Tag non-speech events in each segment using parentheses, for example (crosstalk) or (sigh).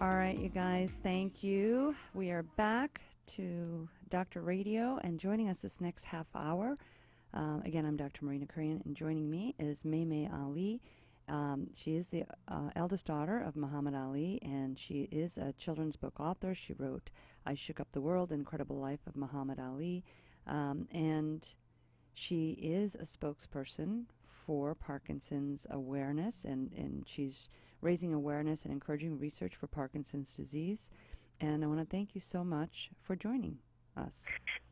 All right, you guys, thank you. We are back to Dr. Radio, and joining us this next half hour, um, again, I'm Dr. Marina Kurian, and joining me is Maymay Ali. Um, she is the uh, eldest daughter of Muhammad Ali, and she is a children's book author. She wrote I Shook Up the World, Incredible Life of Muhammad Ali. Um, and she is a spokesperson for Parkinson's awareness, and, and she's raising awareness and encouraging research for Parkinson's disease. And I want to thank you so much for joining us.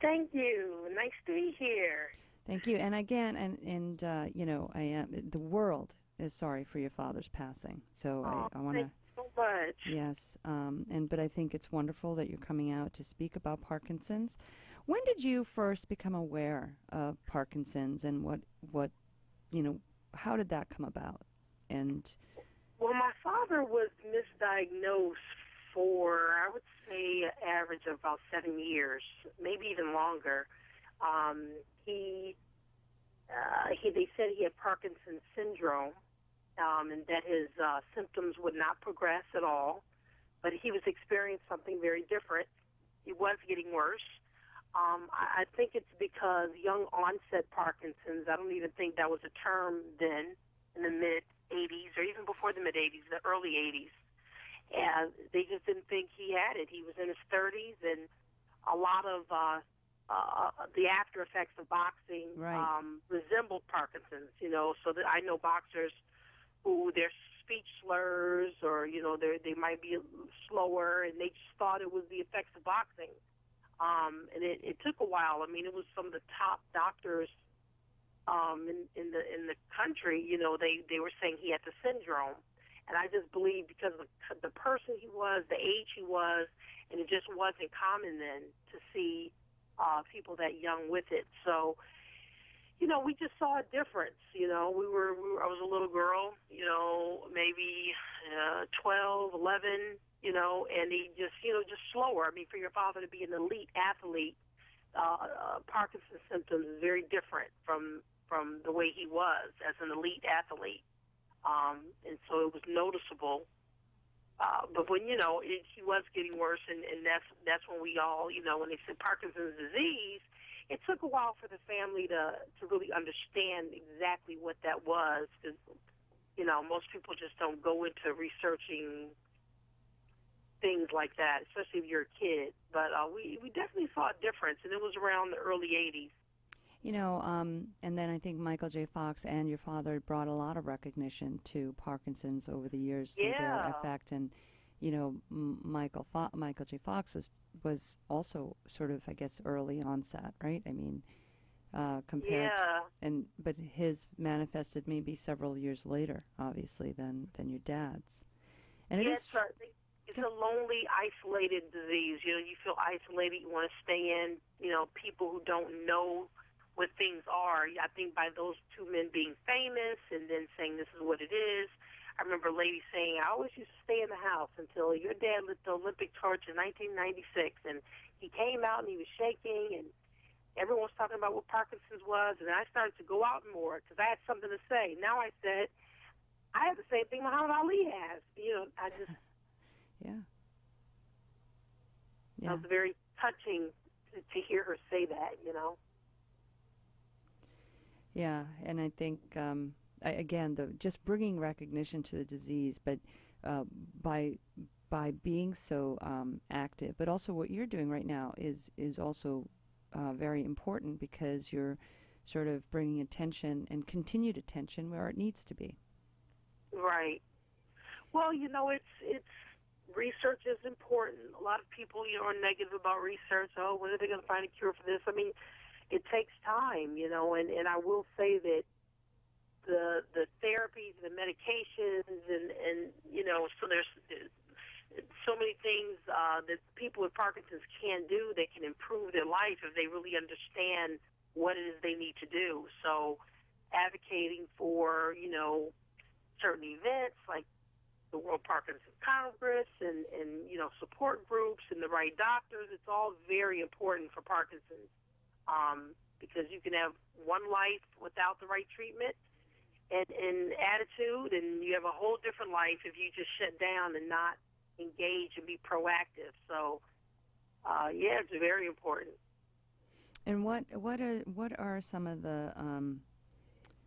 Thank you. Nice to be here. Thank you. And again, and and uh, you know, I am the world is sorry for your father's passing. So oh, I, I want to. So much. Yes, um, and but I think it's wonderful that you're coming out to speak about Parkinson's. When did you first become aware of Parkinson's, and what what you know? How did that come about? And well, my father was misdiagnosed for I would say an average of about seven years, maybe even longer. Um, he uh, he they said he had Parkinson's syndrome, um, and that his uh, symptoms would not progress at all, but he was experiencing something very different. It was getting worse. Um, I, I think it's because young onset Parkinson's. I don't even think that was a term then in the mid 80s or even before the mid 80s, the early 80s. And they just didn't think he had it. He was in his 30s, and a lot of uh, uh, the after effects of boxing right. um, resembled Parkinson's. You know, so that I know boxers who their speech slurs or you know they they might be slower, and they just thought it was the effects of boxing. Um, and it, it took a while. I mean, it was some of the top doctors um, in, in the in the country. You know, they they were saying he had the syndrome, and I just believe because of the, the person he was, the age he was, and it just wasn't common then to see uh, people that young with it. So, you know, we just saw a difference. You know, we were, we were I was a little girl, you know, maybe uh, twelve, eleven, you know, and he just, you know, just slower. I mean, for your father to be an elite athlete, uh, uh, Parkinson's symptoms is very different from from the way he was as an elite athlete. Um, and so it was noticeable. Uh, but when you know it, he was getting worse, and, and that's that's when we all, you know, when they said Parkinson's disease, it took a while for the family to to really understand exactly what that was. Because you know, most people just don't go into researching things like that, especially if you're a kid. But uh, we we definitely saw a difference, and it was around the early '80s. You know, um, and then I think Michael J. Fox and your father brought a lot of recognition to Parkinson's over the years through yeah. their effect. And you know, M- Michael Fo- Michael J. Fox was was also sort of, I guess, early onset, right? I mean, uh, compared, yeah. and but his manifested maybe several years later, obviously, than than your dad's. And it is uh, it's a lonely, isolated disease. You know, you feel isolated. You want to stay in. You know, people who don't know what things are. I think by those two men being famous and then saying this is what it is. I remember a lady saying, I always used to stay in the house until your dad lit the Olympic torch in 1996, and he came out and he was shaking, and everyone was talking about what Parkinson's was, and I started to go out more because I had something to say. Now I said, I have the same thing Muhammad Ali has. You know, I just (laughs) yeah. That Yeah. was very touching to, to hear her say that. You know. Yeah, and I think um, I, again, the just bringing recognition to the disease, but uh, by by being so um, active, but also what you're doing right now is is also uh, very important because you're sort of bringing attention and continued attention where it needs to be. Right. Well, you know, it's it's research is important. A lot of people, you know, are negative about research. Oh, when are they going to find a cure for this? I mean, it takes time, you know, and and I will say that the the therapies, and the medications, and and you know, so there's so many things uh, that people with Parkinson's can do that can improve their life if they really understand what it is they need to do. So, advocating for you know certain events like the World Parkinson Congress and and you know support groups and the right doctors, it's all very important for Parkinson's um, because you can have one life without the right treatment and, and attitude, and you have a whole different life if you just shut down and not engage and be proactive. So, uh, yeah, it's very important. And what what are what are some of the um,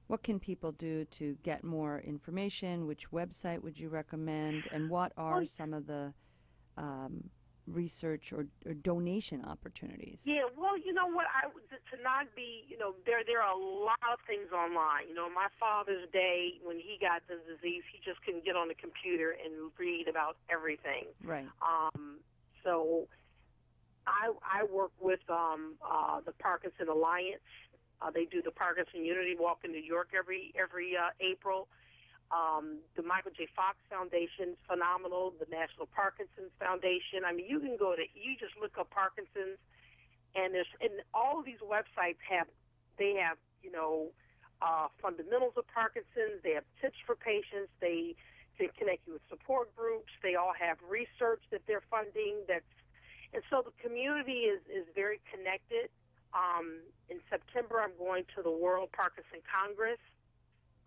what can people do to get more information? Which website would you recommend? And what are some of the um, research or, or donation opportunities? Yeah, well, you know what? I to not be, you know, there there are a lot of things online. You know, my father's day when he got the disease, he just couldn't get on the computer and read about everything. Right. Um, so I I work with um, uh, the Parkinson Alliance. Uh, they do the Parkinson Unity Walk in New York every every uh, April. Um, the Michael J. Fox Foundation, phenomenal. The National Parkinson's Foundation. I mean, you can go to you just look up Parkinson's, and there's and all of these websites have they have you know uh, fundamentals of Parkinson's. They have tips for patients. They can connect you with support groups. They all have research that they're funding. That's and so the community is is very connected. Um, in September, I'm going to the World Parkinson Congress.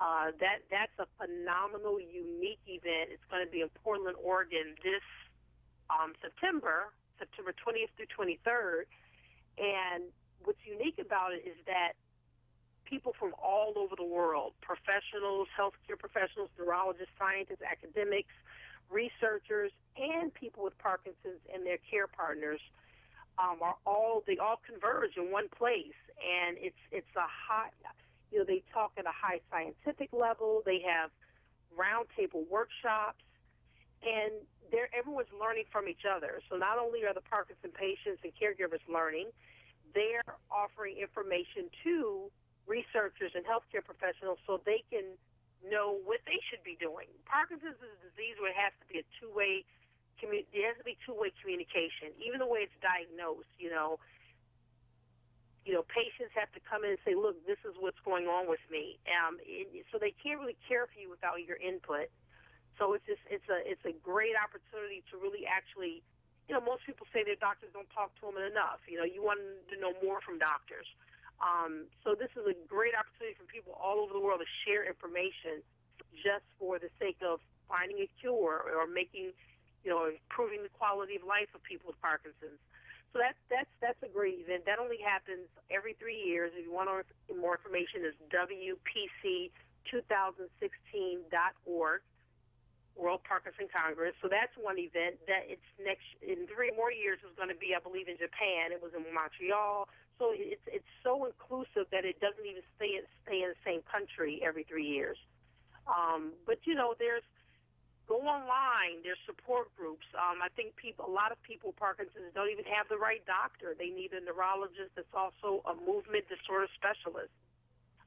Uh, that that's a phenomenal, unique event. It's going to be in Portland, Oregon this um, September, September 20th through 23rd. And what's unique about it is that people from all over the world, professionals, healthcare professionals, neurologists, scientists, academics, researchers, and people with Parkinson's and their care partners um, are all they all converge in one place, and it's it's a high, you know, they talk at a high scientific level. They have roundtable workshops, and they're everyone's learning from each other. So not only are the Parkinson patients and caregivers learning, they're offering information to researchers and healthcare professionals so they can know what they should be doing. Parkinson's is a disease where it has to be a two-way commu- there has to be two-way communication. Even the way it's diagnosed, you know, you know, patients have to come in and say, "Look, this is what's going on with me." Um, and so they can't really care for you without your input. So it's just it's a it's a great opportunity to really actually, you know, most people say their doctors don't talk to them enough. You know, you want to know more from doctors. Um, so this is a great opportunity for people all over the world to share information, just for the sake of finding a cure or making, you know, improving the quality of life of people with Parkinson's. So that's that's that's a great event. That only happens every three years. If you want more information, is WPC2016.org, World Parkinson Congress. So that's one event. That it's next in three more years is going to be, I believe, in Japan. It was in Montreal. So it's it's so inclusive that it doesn't even stay stay in the same country every three years. Um, but you know, there's go online. There's support groups. Um, I think people, a lot of people with Parkinson's don't even have the right doctor. They need a neurologist that's also a movement disorder specialist.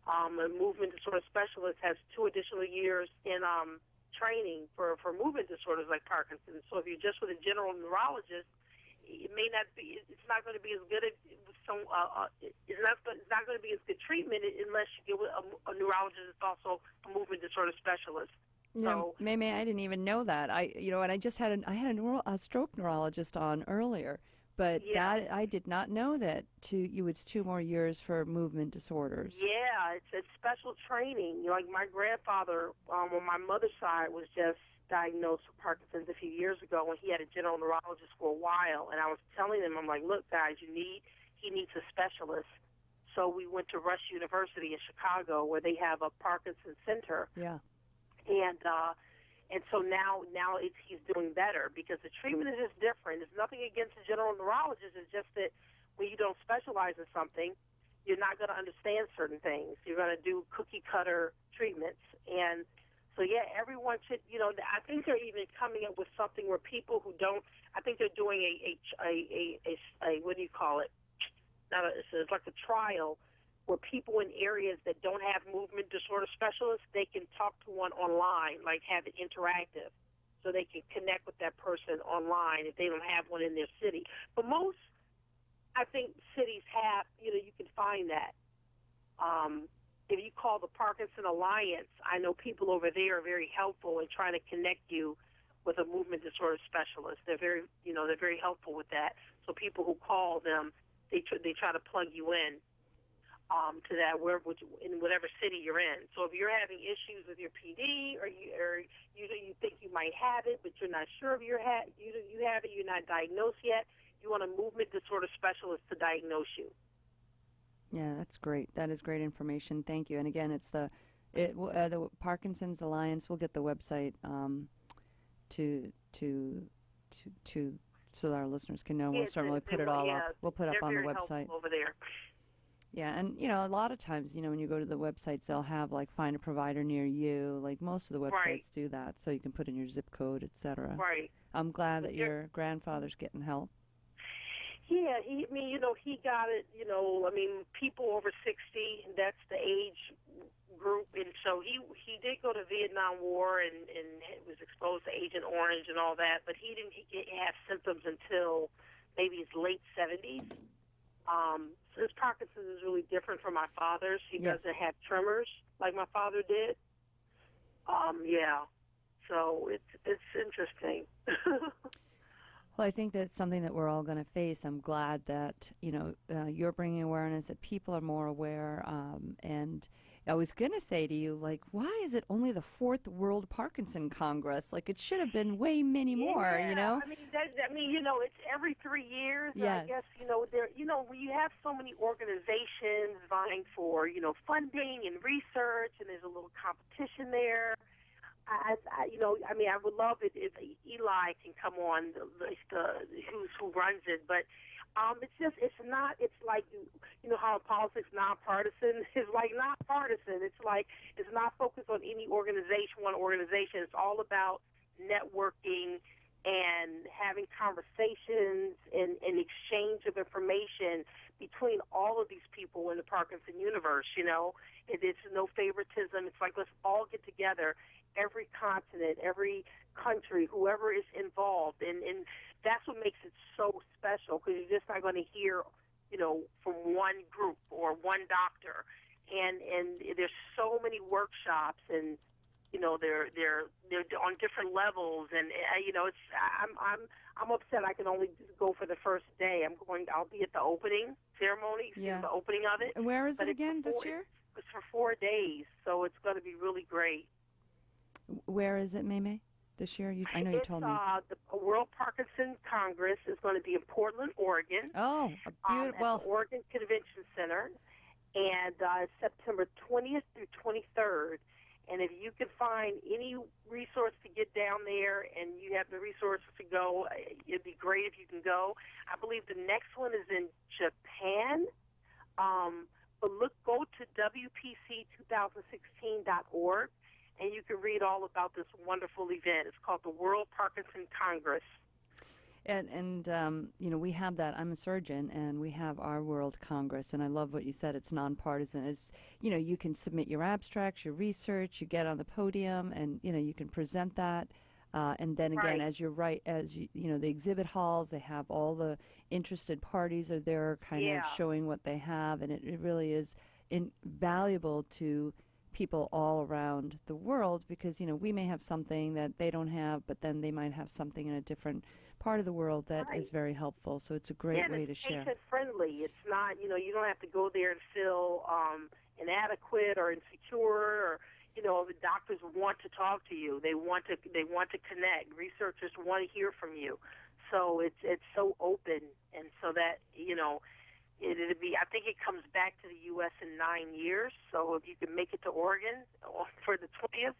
Um, a movement disorder specialist has two additional years in um, training for, for movement disorders like Parkinson's. So if you're just with a general neurologist, it may not be. It's not going to be as good as some. Uh, uh, it's not. It's not going to be as good treatment unless you get with a, a neurologist that's also a movement disorder specialist. You know, So- May May, I didn't even know that. I, you know, and I just had an, I had a, neuro, a stroke neurologist on earlier, but Yeah. that I did not know that two you it's two more years for movement disorders. Yeah, it's it's special training. Like my grandfather um, on my mother's side was just diagnosed with Parkinson's a few years ago, and he had a general neurologist for a while. And I was telling him, I'm like, look, guys, you need he needs a specialist. So we went to Rush University in Chicago, where they have a Parkinson center, Yeah. And uh, and so now now it's, he's doing better because the treatment is just different. It's nothing against the general neurologist. It's just that when you don't specialize in something, you're not going to understand certain things. You're going to do cookie cutter treatments, and so yeah, everyone should. You know, I think they're even coming up with something where people who don't. I think they're doing a a a a, a, a what do you call it? Not a, it's like a trial where people in areas that don't have movement disorder specialists, they can talk to one online, like have it interactive, so they can connect with that person online if they don't have one in their city. But most, I think, cities have. You know, you can find that. Um, if you call the Parkinson Alliance, I know people over there are very helpful in trying to connect you with a movement disorder specialist. They're very, you know, they're very helpful with that. So people who call them, they tr- they try to plug you in. Um, to that where which, in whatever city you're in. So if you're having issues with your PD or you or you you think you might have it, but you're not sure if you're ha- you you have it, you're not diagnosed yet. You want a movement disorder specialist to diagnose you. Yeah, that's great. That is great information. Thank you. And again, it's the it uh, the Parkinson's Alliance. We'll get the website um, to to to to so that our listeners can know. Yeah, we'll certainly put it all yeah. up. We'll put up on the website. over there. Yeah, and you know, a lot of times, you know, when you go to the websites, they'll have like find a provider near you. Like most of the websites Right. do that, so you can put in your zip code, etc. Right. I'm glad that your grandfather's getting help. Yeah, he. I mean, you know, he got it. You know, I mean, people over sixty. That's the age group, and so he he did go to Vietnam War and and was exposed to Agent Orange and all that. But he didn't he didn't have symptoms until maybe his late seventies. Um, his Parkinson's is really different from my father's. He Yes. doesn't have tremors like my father did. Um, yeah. So it's it's interesting. (laughs) Well, I think that's something that we're all going to face. I'm glad that you know uh, you're bringing awareness, that people are more aware. Um, and I was going to say to you, like, why is it only the fourth World Parkinson Congress? Like, it should have been way many more. Yeah, You know? I mean, that, I mean, you know, it's every three years. Yes. I guess you know there. You know, when you have so many organizations vying for you know funding and research, and there's a little competition there. I, I, you know, I mean, I would love it if Eli can come on the list, uh, who's who runs it, but. Um, it's just, it's not, it's like, you know how politics nonpartisan (laughs) is like nonpartisan. It's like, it's not focused on any organization, one organization. It's all about networking and having conversations and, and exchange of information between all of these people in the Parkinson universe, you know. It, it's no favoritism. It's like let's all get together, every continent, every country, whoever is involved. And, and that's what makes it so special because you're just not going to hear, you know, from one group or one doctor. And, and there's so many workshops and you know they're they're they're on different levels and uh, you know it's i'm i'm i'm upset i can only go for the first day i'm going i'll be at the opening ceremony Yeah. the opening of it And Where is But it again this year? it's for four days so it's going to be really great Where is it, Maymay? This year? You, I know you told me. uh the world parkinson congress is going to be in portland oregon oh, um, beautiful. at well, the Oregon Convention Center, and uh, September 20th through 23rd. And if you can find any resource to get down there, and you have the resources to go, uh, it'd be great if you can go. I believe the next one is in Japan. Um, but look, go to WPC2016.org, and you can read all about this wonderful event. It's called the World Parkinson Congress. And, and um, you know, we have that. I'm a surgeon, and we have our World Congress. And I love what you said. It's nonpartisan. It's you know, you can submit your abstracts, your research, you get on the podium, and you know, you can present that. Uh, and then again, Right. as you're right, as you, you know, the exhibit halls, they have all the interested parties are there, kind Yeah. of showing what they have, and it, it really is invaluable to people all around the world because you know we may have something that they don't have, but then they might have something in a different part of the world that is Right. very helpful. So it's a great yeah, way to share. patient friendly. It's not, you know, you don't have to go there and feel um, inadequate or insecure or you know, the doctors want to talk to you. They want to they want to connect. Researchers want to hear from you. So it's it's so open and so that, you know, it, it'd be I think it comes back to the US in 9 years. So if you can make it to Oregon (laughs) for the 20th,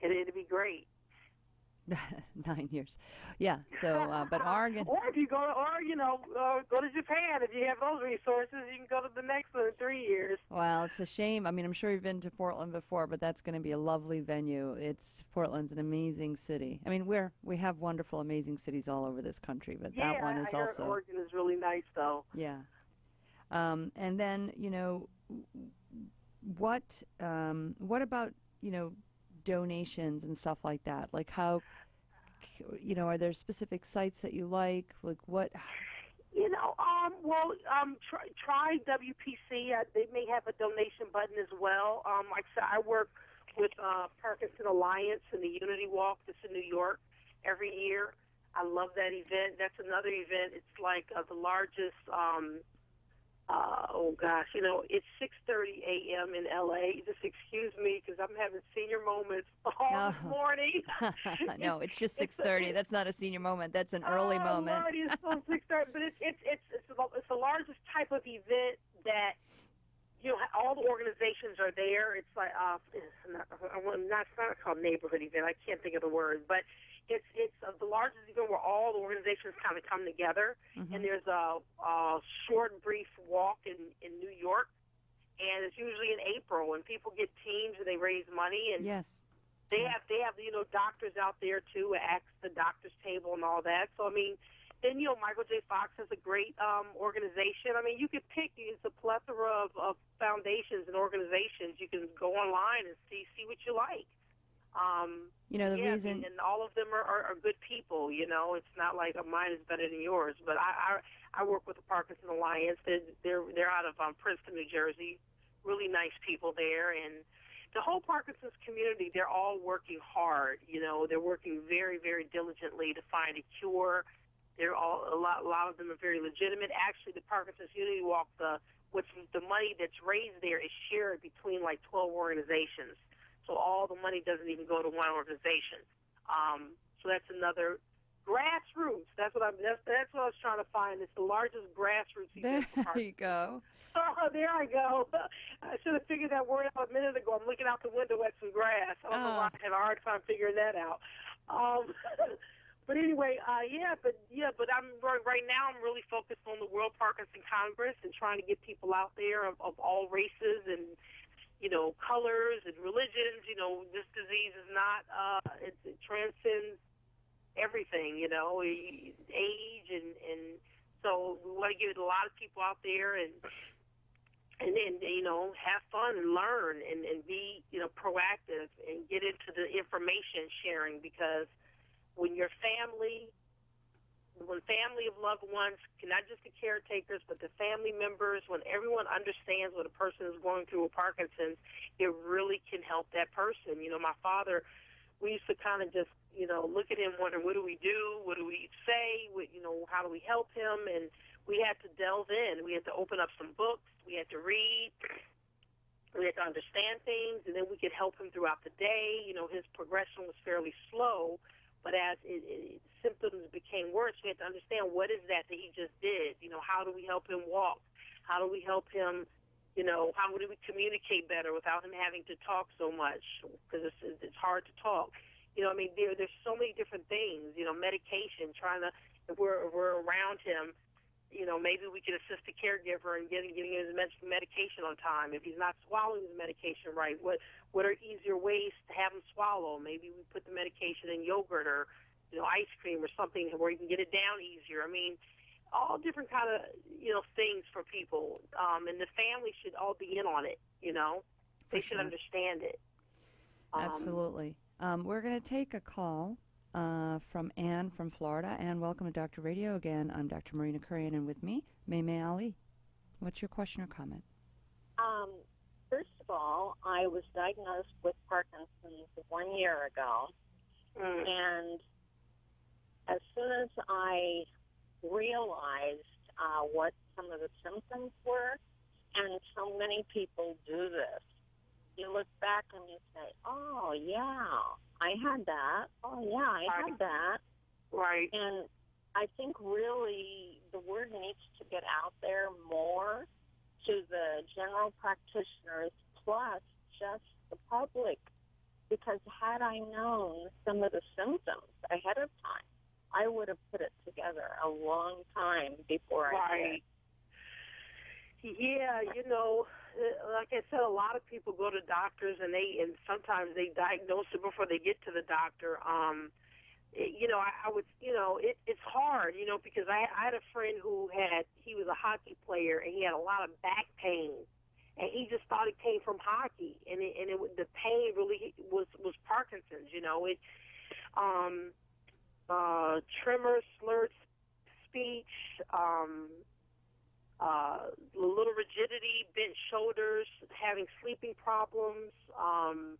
it, it'd be great. (laughs) Nine years, yeah. So, uh, (laughs) but Oregon, or if you go, to, or you know, uh, go to Japan. If you have those resources, you can go to the next one in three years. well, it's a shame. I mean, I'm sure you've been to Portland before, but that's going to be a lovely venue. It's Portland's an amazing city. I mean, we're we have wonderful, amazing cities all over this country, but yeah, that one is I heard also Oregon is really nice, though. Yeah. Um, and then you know, what um, what about you know donations and stuff like that? Like how you know are there specific sites that you like? Like what? You know, um, well, um, try, try WPC. Uh, they may have a donation button as well. Um, like I said, I work with uh, Parkinson Alliance and the Unity Walk that's in New York every year. I love that event. That's another event. It's like uh, the largest um, uh, oh gosh, you know, it's 6:30 a.m. in LA. Just excuse me because I'm having senior moments (laughs) all Oh. morning. (laughs) no, it's just (laughs) It's- 6:30. That's not a senior moment. That's an early oh, moment. Lord, it's so 6:30, but it's it's it's it's the, it's the largest type of event that you know all the organizations are there. It's like uh, it's (sighs) not, I want not it's not called neighborhood event. I can't think of the word, but it's it's uh, the largest event where all the organizations kind of come together Mhm. and there's a, a short, brief walk in in New York, and it's usually in April, when people get teams and they raise money, and Yes. they have they have you know doctors out there too, at the doctors table and all that. So I mean, then you know Michael J. Fox has a great um, organization. I mean, you could pick it's a plethora of, of foundations and organizations. You can go online and see see what you like. Um, You know the yeah, I reason. mean, and all of them are, are, are good people. You know, it's not like uh, mine is better than yours. But I I, I work with the Parkinson Alliance. They're they're, they're out of um, Princeton, New Jersey. Really nice people there, and the whole Parkinson's community. They're all working hard. You know, they're working very very diligently to find a cure. They're all a lot a lot of them are very legitimate. Actually, the Parkinson's Unity Walk, the which the money that's raised there is shared between like 12 organizations. So all the money doesn't even go to one organization. Um, so that's another grassroots. That's what I'm. That's, that's what I was trying to find. It's the largest grassroots There you go. (laughs) Oh, there I go. (laughs) I should have figured that word out a minute ago. I'm looking out the window at some grass. I don't know why Oh. I have a hard time figuring that out. Um, (laughs) but anyway, uh, yeah, but yeah, but I'm right right now. I'm really focused on the World Parkinson Congress and trying to get people out there of, of all races and you know colors and religions. You know, this disease is not. Uh, it, it transcends everything. You know, age and and so we want to get a lot of people out there and and then you know have fun and learn and and be you know proactive and get into the information sharing because when your family when family of loved ones not just the caretakers but the family members when everyone understands what a person is going through with parkinson's it really can help that person. You know my father we used to kind of just you know look at him wonder what do we do? What do we say? What, you know how do we help him? And we had to delve in. We had to open up some books. We had to read. We had to understand things and then we could help him throughout the day. You know his progression was fairly slow but as it, it, symptoms became worse we had to understand what is that that he just did you know how do we help him walk how do we help him you know how do we communicate better without him having to talk so much because it's, it's hard to talk you know i mean there there's so many different things you know medication trying to if we're if we're around him you know, maybe we could assist the caregiver in getting getting his med- medication on time. If he's not swallowing his medication right, what what are easier ways to have him swallow? Maybe we put the medication in yogurt or you know ice cream or something where you can get it down easier. I mean, all different kind of you know things for people, um, and the family should all be in on it. You know, For they should sure. understand it. Um, Absolutely. Um, we're going to take a call uh, from Anne from Florida. Ann, welcome to Dr. Radio again. I'm Dr. Marina Kurian, and with me, Maymay Ali. What's your question or comment? Um, first of all, I was diagnosed with Parkinson's one year ago, mm, and as I realized uh, what some of the symptoms were, and so many people do this, you look back and you say, "Oh yeah, I had that. Oh yeah, I had that." right. And I think really the word needs to get out there more to the general practitioners plus just the public. Because had I known some of the symptoms ahead of time, I would have put it together a long time before I did. Yeah, you know, like I said, a lot of people go to doctors and they and sometimes they diagnose it before they get to the doctor. Um, it, you know, I, I would, you know, it, it's hard, you know, because I, I had a friend who had he was a hockey player and he had a lot of back pain, and he just thought it came from hockey, and it, and it the pain really was was Parkinson's. You know, it um, uh, tremor, slurred speech, um, uh, a little rigidity, bent shoulders, having sleeping problems. Um,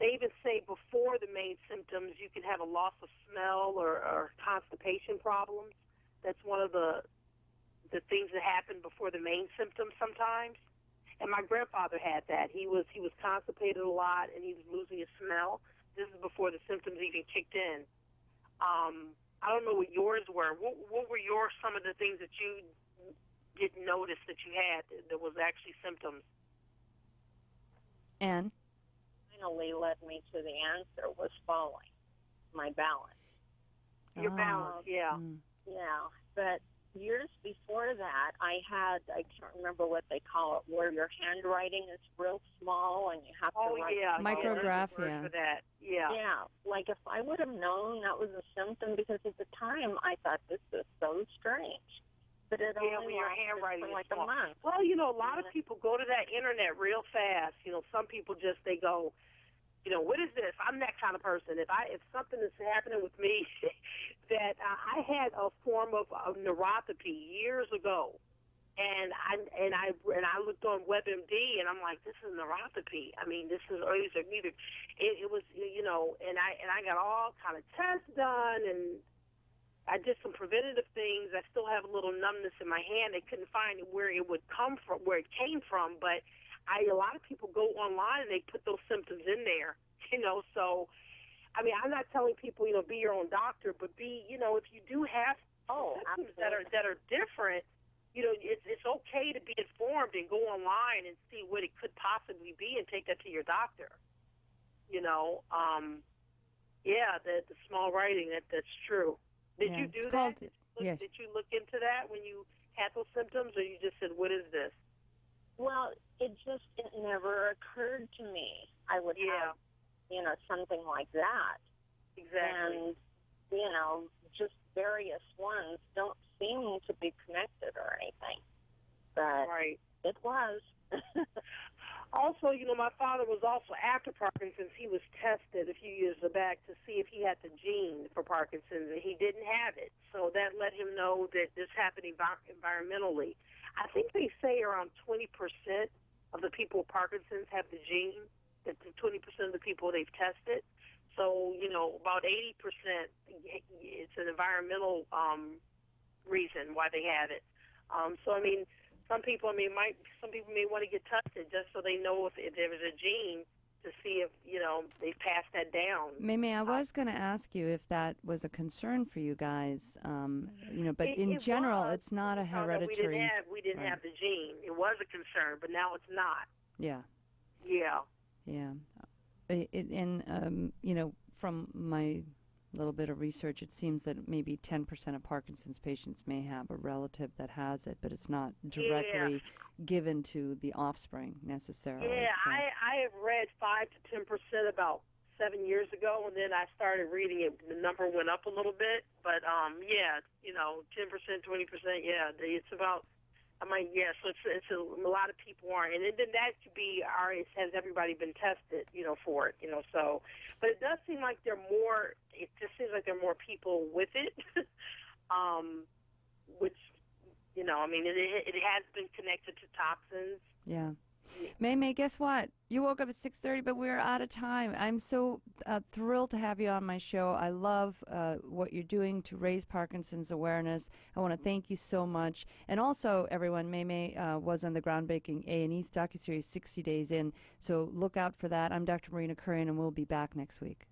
they even say before the main symptoms, you can have a loss of smell or, or constipation problems. That's one of the the things that happen before the main symptoms sometimes. And my grandfather had that. He was he was constipated a lot, and he was losing his smell. This is before the symptoms even kicked in. Um, I don't know what yours were. What, what were your some of the things that you didn't notice that you had that, that was actually symptoms? Anne? Finally led me to the answer was falling, my balance. Your Ah. balance, yeah. Mm. Yeah, but years before that, I had I can't remember what they call it, where your handwriting is real small and you have Oh to write. yeah, yeah, there's a word Micrographia. for that. Yeah. Yeah, like if I would have known that was a symptom, because at the time I thought this was so strange, but it Yeah, only when your lasted handwriting for like small. a month. Well, you know, a lot of people go to that internet real fast. You know, some people just they go, you know, what is this? I'm that kind of person. If I if something is happening with me, (laughs) I had a form of, of neuropathy years ago, and I and I and I looked on WebMD, and I'm like, this is neuropathy. I mean, this is or are neither. It, it was you know, and I and I got all kind of tests done and. I did some preventative things. I still have a little numbness in my hand. They couldn't find where it would come from, where it came from. But I, a lot of people go online and they put those symptoms in there. (laughs) You know, so I mean, I'm not telling people, you know, be your own doctor, but be, you know, if you do have Oh, symptoms that are that are different, you know, it's it's okay to be informed and go online and see what it could possibly be and take that to your doctor. You know, um, yeah, the the small writing that that's true. Did Yeah, you do that? called- Did, look, yes. did you look into that when you had those symptoms, or you just said, "What is this?" Well, it just it never occurred to me I would Yeah, have you know something like that. exactly. and you know just various ones don't seem to be connected or anything but right. it was (laughs) Also, you know, my father was also after Parkinson's. He was tested a few years back to see if he had the gene for Parkinson's, and he didn't have it. So that let him know that this happened envi- environmentally. I think they say around 20% of the people with Parkinson's have the gene. That the 20% of the people they've tested. So you know, about 80% it's an environmental um, reason why they have it. Um, so I mean, some people, I mean, might some people may want to get tested just so they know if, if there was a gene to see if you know they've passed that down. Mimi, I was going to ask you if that was a concern for you guys, um, you know, but It- in it general, was. it's not a out We hereditary. didn't have we didn't right. have the gene. It was a concern, but now it's not. Yeah, Yeah. Yeah. I- It, and, um, you know, from my little bit of research, it seems that maybe 10% of Parkinson's patients may have a relative that has it, but it's not directly given to the offspring necessarily. Yeah, so- I I have read five to ten percent about seven years ago, and then I started reading it. The number went up a little bit, but um, yeah, you know, ten percent, twenty percent. Yeah, the- it's about. I mean, yeah, so it's it's a, a lot of people aren't, and then that could be, are has everybody been tested, you know, for it, you know? So, but it does seem like there are more. It just seems like there are more people with it, (laughs) um, which, you know, I mean, it it has been connected to toxins. Yeah. May May, guess what? You woke up at 6:30, but we're out of time. I'm so uh, thrilled to have you on my show. I love uh, what you're doing to raise Parkinson's awareness. I want to thank you so much. And also, everyone, May May uh, was on the groundbreaking A&E docuseries 60 Days In, so look out for that. I'm Dr. Marina Kurian, and we'll be back next week.